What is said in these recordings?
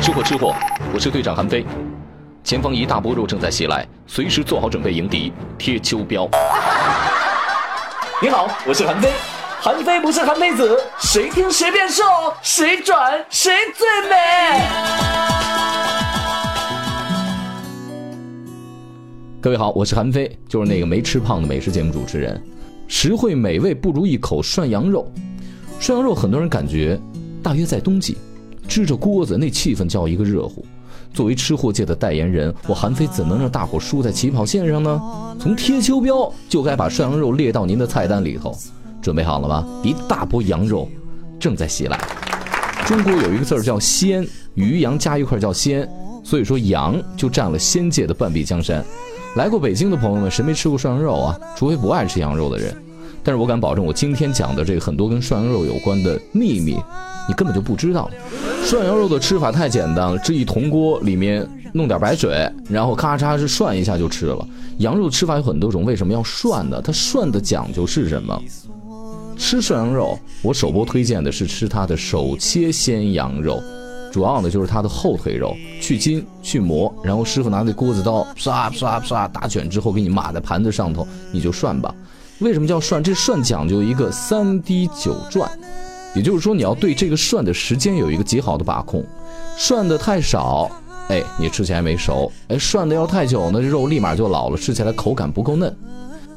吃货吃货，我是队长韩飞，前方一大波肉正在袭来，随时做好准备迎敌。贴秋膘。你好，我是韩飞，韩飞不是韩非子，谁听谁变瘦，谁转谁最美。各位好，我是韩飞，就是那个没吃胖的美食节目主持人。实惠美味不如一口涮羊肉，涮羊肉很多人感觉，大约在冬季。支着锅子，那气氛叫一个热乎。作为吃货界的代言人，我韩非怎能让大伙输在起跑线上呢？从贴秋膘就该把涮羊肉列到您的菜单里头。准备好了吗？一大波羊肉正在袭来。中国有一个字儿叫鲜，鱼羊加一块叫鲜，所以说羊就占了鲜界的半壁江山。来过北京的朋友们，谁没吃过涮羊肉啊？除非不爱吃羊肉的人。但是我敢保证，我今天讲的这个很多跟涮羊肉有关的秘密。你根本就不知道，涮羊肉的吃法太简单了，这一铜锅里面弄点白水，然后咔嚓是涮一下就吃了。羊肉吃法有很多种，为什么要涮呢？它涮的讲究是什么？吃涮羊肉，我首播推荐的是吃它的手切鲜羊肉，主要呢就是它的后腿肉，去筋去膜，然后师傅拿那锅子刀唰唰唰打卷之后给你码在盘子上头，你就涮吧。为什么叫涮？这涮讲究一个三滴九转。也就是说，你要对这个涮的时间有一个极好的把控，涮的太少，哎，你吃起来没熟；哎，涮的要太久呢，肉立马就老了，吃起来口感不够嫩。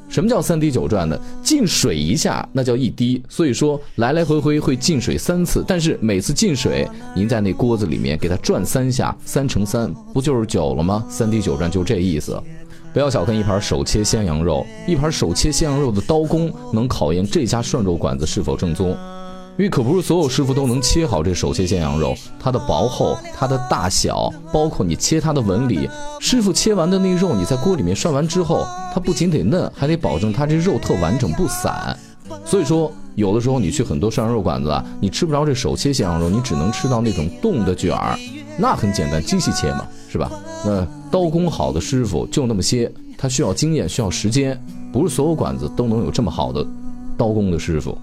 什么叫三滴九转呢？进水一下，那叫一滴。所以说，来来回回会进水三次，但是每次进水，您在那锅子里面给它转三下，三乘三不就是九了吗？三滴九转就这意思。不要小看一盘手切鲜羊肉，一盘手切鲜羊肉的刀工能考验这家涮肉馆子是否正宗。因为可不是所有师傅都能切好这手切鲜羊肉，它的薄厚、它的大小，包括你切它的纹理，师傅切完的那肉，你在锅里面涮完之后，它不仅得嫩，还得保证它这肉特完整不散。所以说，有的时候你去很多涮肉馆子，你吃不着这手切鲜羊肉，你只能吃到那种冻的卷儿。那很简单，机器切嘛，是吧？那刀工好的师傅就那么些，他需要经验，需要时间，不是所有馆子都能有这么好的刀工的师傅。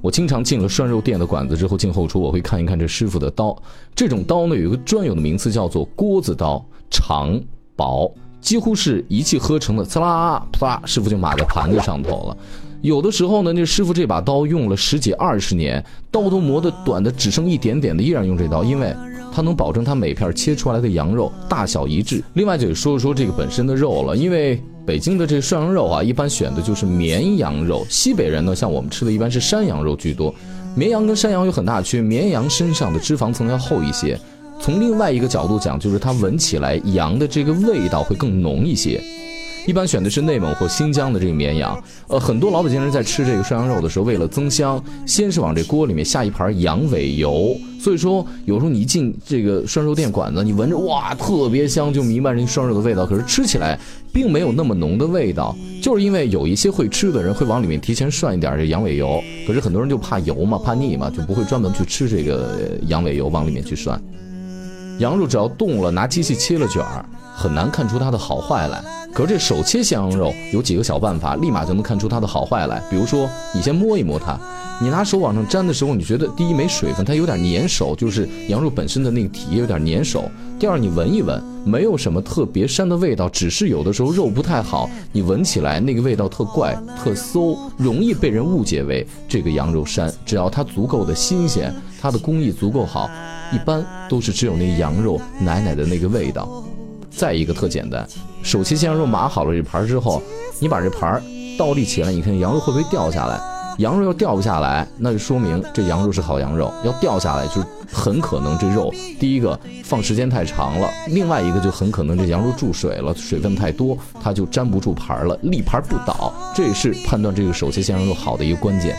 我经常进了涮肉店的馆子之后，进后厨我会看一看这师傅的刀。这种刀呢，有一个专有的名词叫做锅子刀，长薄，几乎是一气呵成的，呲啦啪，师傅就码在盘子上头了。有的时候呢，那师傅这把刀用了十几二十年，刀都磨得短的只剩一点点的，依然用这刀，因为它能保证它每片切出来的羊肉大小一致。另外就得说说这个本身的肉了，因为。北京的这涮羊肉啊，一般选的就是绵羊肉。西北人呢，像我们吃的一般是山羊肉居多。绵羊跟山羊有很大区别，绵羊身上的脂肪层要厚一些。从另外一个角度讲，就是它闻起来羊的这个味道会更浓一些。一般选的是内蒙或新疆的这个绵羊，呃，很多老北京人在吃这个涮羊肉的时候，为了增香，先是往这锅里面下一盘羊尾油。所以说，有时候你一进这个涮肉店馆子，你闻着哇特别香，就弥漫着涮肉的味道。可是吃起来并没有那么浓的味道，就是因为有一些会吃的人会往里面提前涮一点这羊尾油。可是很多人就怕油嘛，怕腻嘛，就不会专门去吃这个羊尾油往里面去涮。羊肉只要冻了，拿机器切了卷儿，很难看出它的好坏来。可是这手切鲜羊肉有几个小办法，立马就能看出它的好坏来。比如说，你先摸一摸它，你拿手往上粘的时候，你觉得第一没水分，它有点粘手，就是羊肉本身的那个体液有点粘手。第二，你闻一闻，没有什么特别膻的味道，只是有的时候肉不太好，你闻起来那个味道特怪、特馊，容易被人误解为这个羊肉膻。只要它足够的新鲜，它的工艺足够好，一般都是只有那羊肉奶奶的那个味道。再一个特简单，手切鲜羊肉码好了这盘之后，你把这盘倒立起来，你看羊肉会不会掉下来？羊肉要掉不下来，那就说明这羊肉是好羊肉；要掉下来，就很可能这肉第一个放时间太长了，另外一个就很可能这羊肉注水了，水分太多，它就粘不住盘了，立盘不倒。这也是判断这个手切鲜羊肉好的一个关键。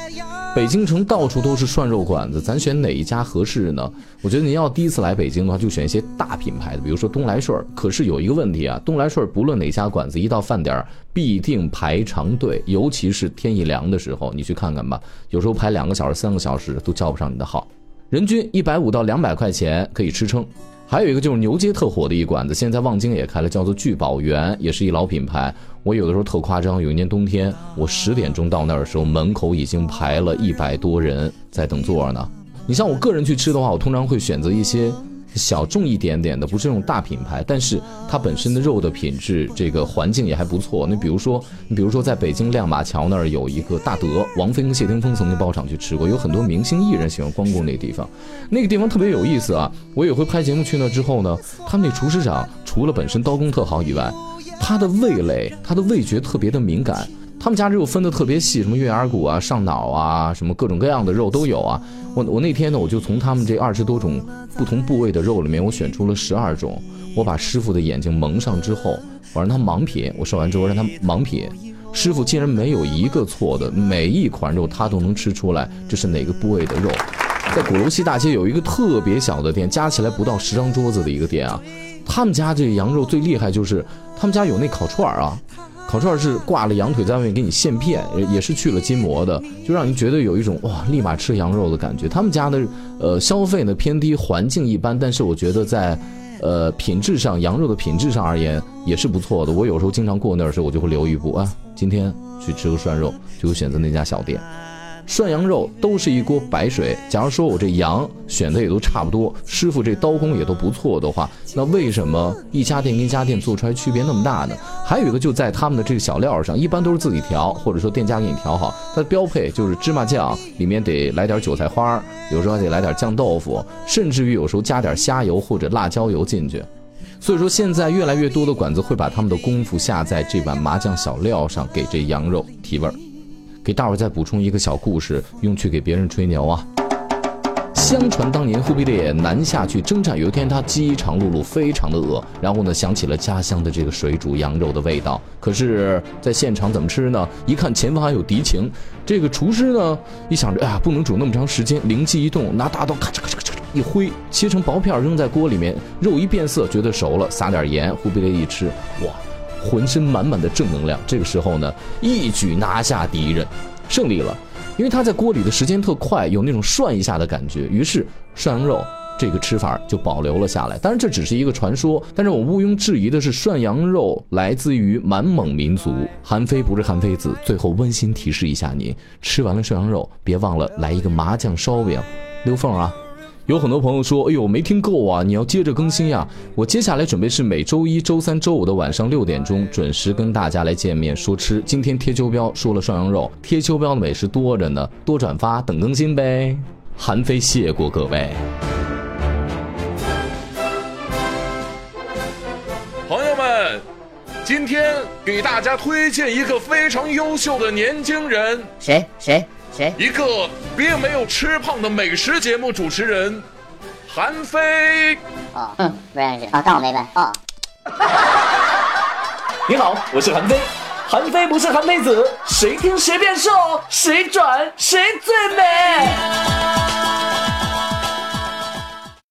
北京城到处都是涮肉馆子，咱选哪一家合适呢？我觉得您要第一次来北京的话，就选一些大品牌的，比如说东来顺。可是有一个问题啊，东来顺不论哪家馆子，一到饭点儿必定排长队，尤其是天一凉的时候，你去看看吧，有时候排两个小时、三个小时都叫不上你的号。人均一百五到两百块钱可以吃撑。还有一个就是牛街特火的一馆子，现在望京也开了，叫做聚宝源，也是一老品牌。我有的时候特夸张，有一年冬天，我十点钟到那儿的时候，门口已经排了一百多人在等座呢。你像我个人去吃的话，我通常会选择一些小众一点点的，不是那种大品牌，但是它本身的肉的品质，这个环境也还不错。那比如说，你比如说在北京亮马桥那儿有一个大德，王菲跟谢霆锋曾经包场去吃过，有很多明星艺人喜欢光顾那地方。那个地方特别有意思啊，我有回拍节目去那之后呢，他们那厨师长除了本身刀工特好以外，他的味蕾，他的味觉特别的敏感。他们家肉分的特别细，什么月牙骨啊、上脑啊，什么各种各样的肉都有啊。我我那天呢，我就从他们这二十多种不同部位的肉里面，我选出了十二种。我把师傅的眼睛蒙上之后，我让他盲品。我说完之后让他盲品，师傅竟然没有一个错的，每一款肉他都能吃出来这是哪个部位的肉。在鼓楼西大街有一个特别小的店，加起来不到十张桌子的一个店啊。他们家这羊肉最厉害就是他们家有那烤串啊。烤串是挂了羊腿在外面给你现片，也是去了筋膜的，就让你觉得有一种哇，立马吃羊肉的感觉。他们家的呃消费呢偏低，环境一般，但是我觉得在，呃品质上，羊肉的品质上而言也是不错的。我有时候经常过那儿的时候，我就会留一步啊，今天去吃个涮肉，就会选择那家小店。涮羊肉都是一锅白水。假如说我这羊选的也都差不多，师傅这刀工也都不错的话，那为什么一家店跟一家店做出来区别那么大呢？还有一个就在他们的这个小料上，一般都是自己调，或者说店家给你调好。它的标配就是芝麻酱，里面得来点韭菜花，有时候还得来点酱豆腐，甚至于有时候加点虾油或者辣椒油进去。所以说现在越来越多的馆子会把他们的功夫下在这碗麻酱小料上，给这羊肉提味儿。给大伙再补充一个小故事，用去给别人吹牛啊。相传当年忽必烈南下去征战，有一天他饥肠辘辘，非常的饿，然后呢想起了家乡的这个水煮羊肉的味道。可是，在现场怎么吃呢？一看前方还有敌情，这个厨师呢一想着，哎呀，不能煮那么长时间，灵机一动，拿大刀咔嚓咔嚓咔嚓一挥，切成薄片扔在锅里面，肉一变色，觉得熟了，撒点盐。忽必烈一吃，哇！浑身满满的正能量，这个时候呢，一举拿下敌人，胜利了。因为他在锅里的时间特快，有那种涮一下的感觉，于是涮羊肉这个吃法就保留了下来。当然这只是一个传说，但是我毋庸置疑的是，涮羊肉来自于满蒙民族。韩非不是韩非子。最后温馨提示一下您，吃完了涮羊肉，别忘了来一个麻酱烧饼。刘凤啊。有很多朋友说：“哎呦，没听够啊！你要接着更新呀！”我接下来准备是每周一周三周五的晚上六点钟准时跟大家来见面说吃。今天贴秋膘说了涮羊肉，贴秋膘的美食多着呢，多转发等更新呗。韩非谢过各位朋友们，今天给大家推荐一个非常优秀的年轻人，谁谁？谁？一个并没有吃胖的美食节目主持人，韩非。哦，嗯，不认识。啊，当我没问。哦。你好，我是韩非。韩非不是韩非子，谁听谁变瘦，谁转谁最美。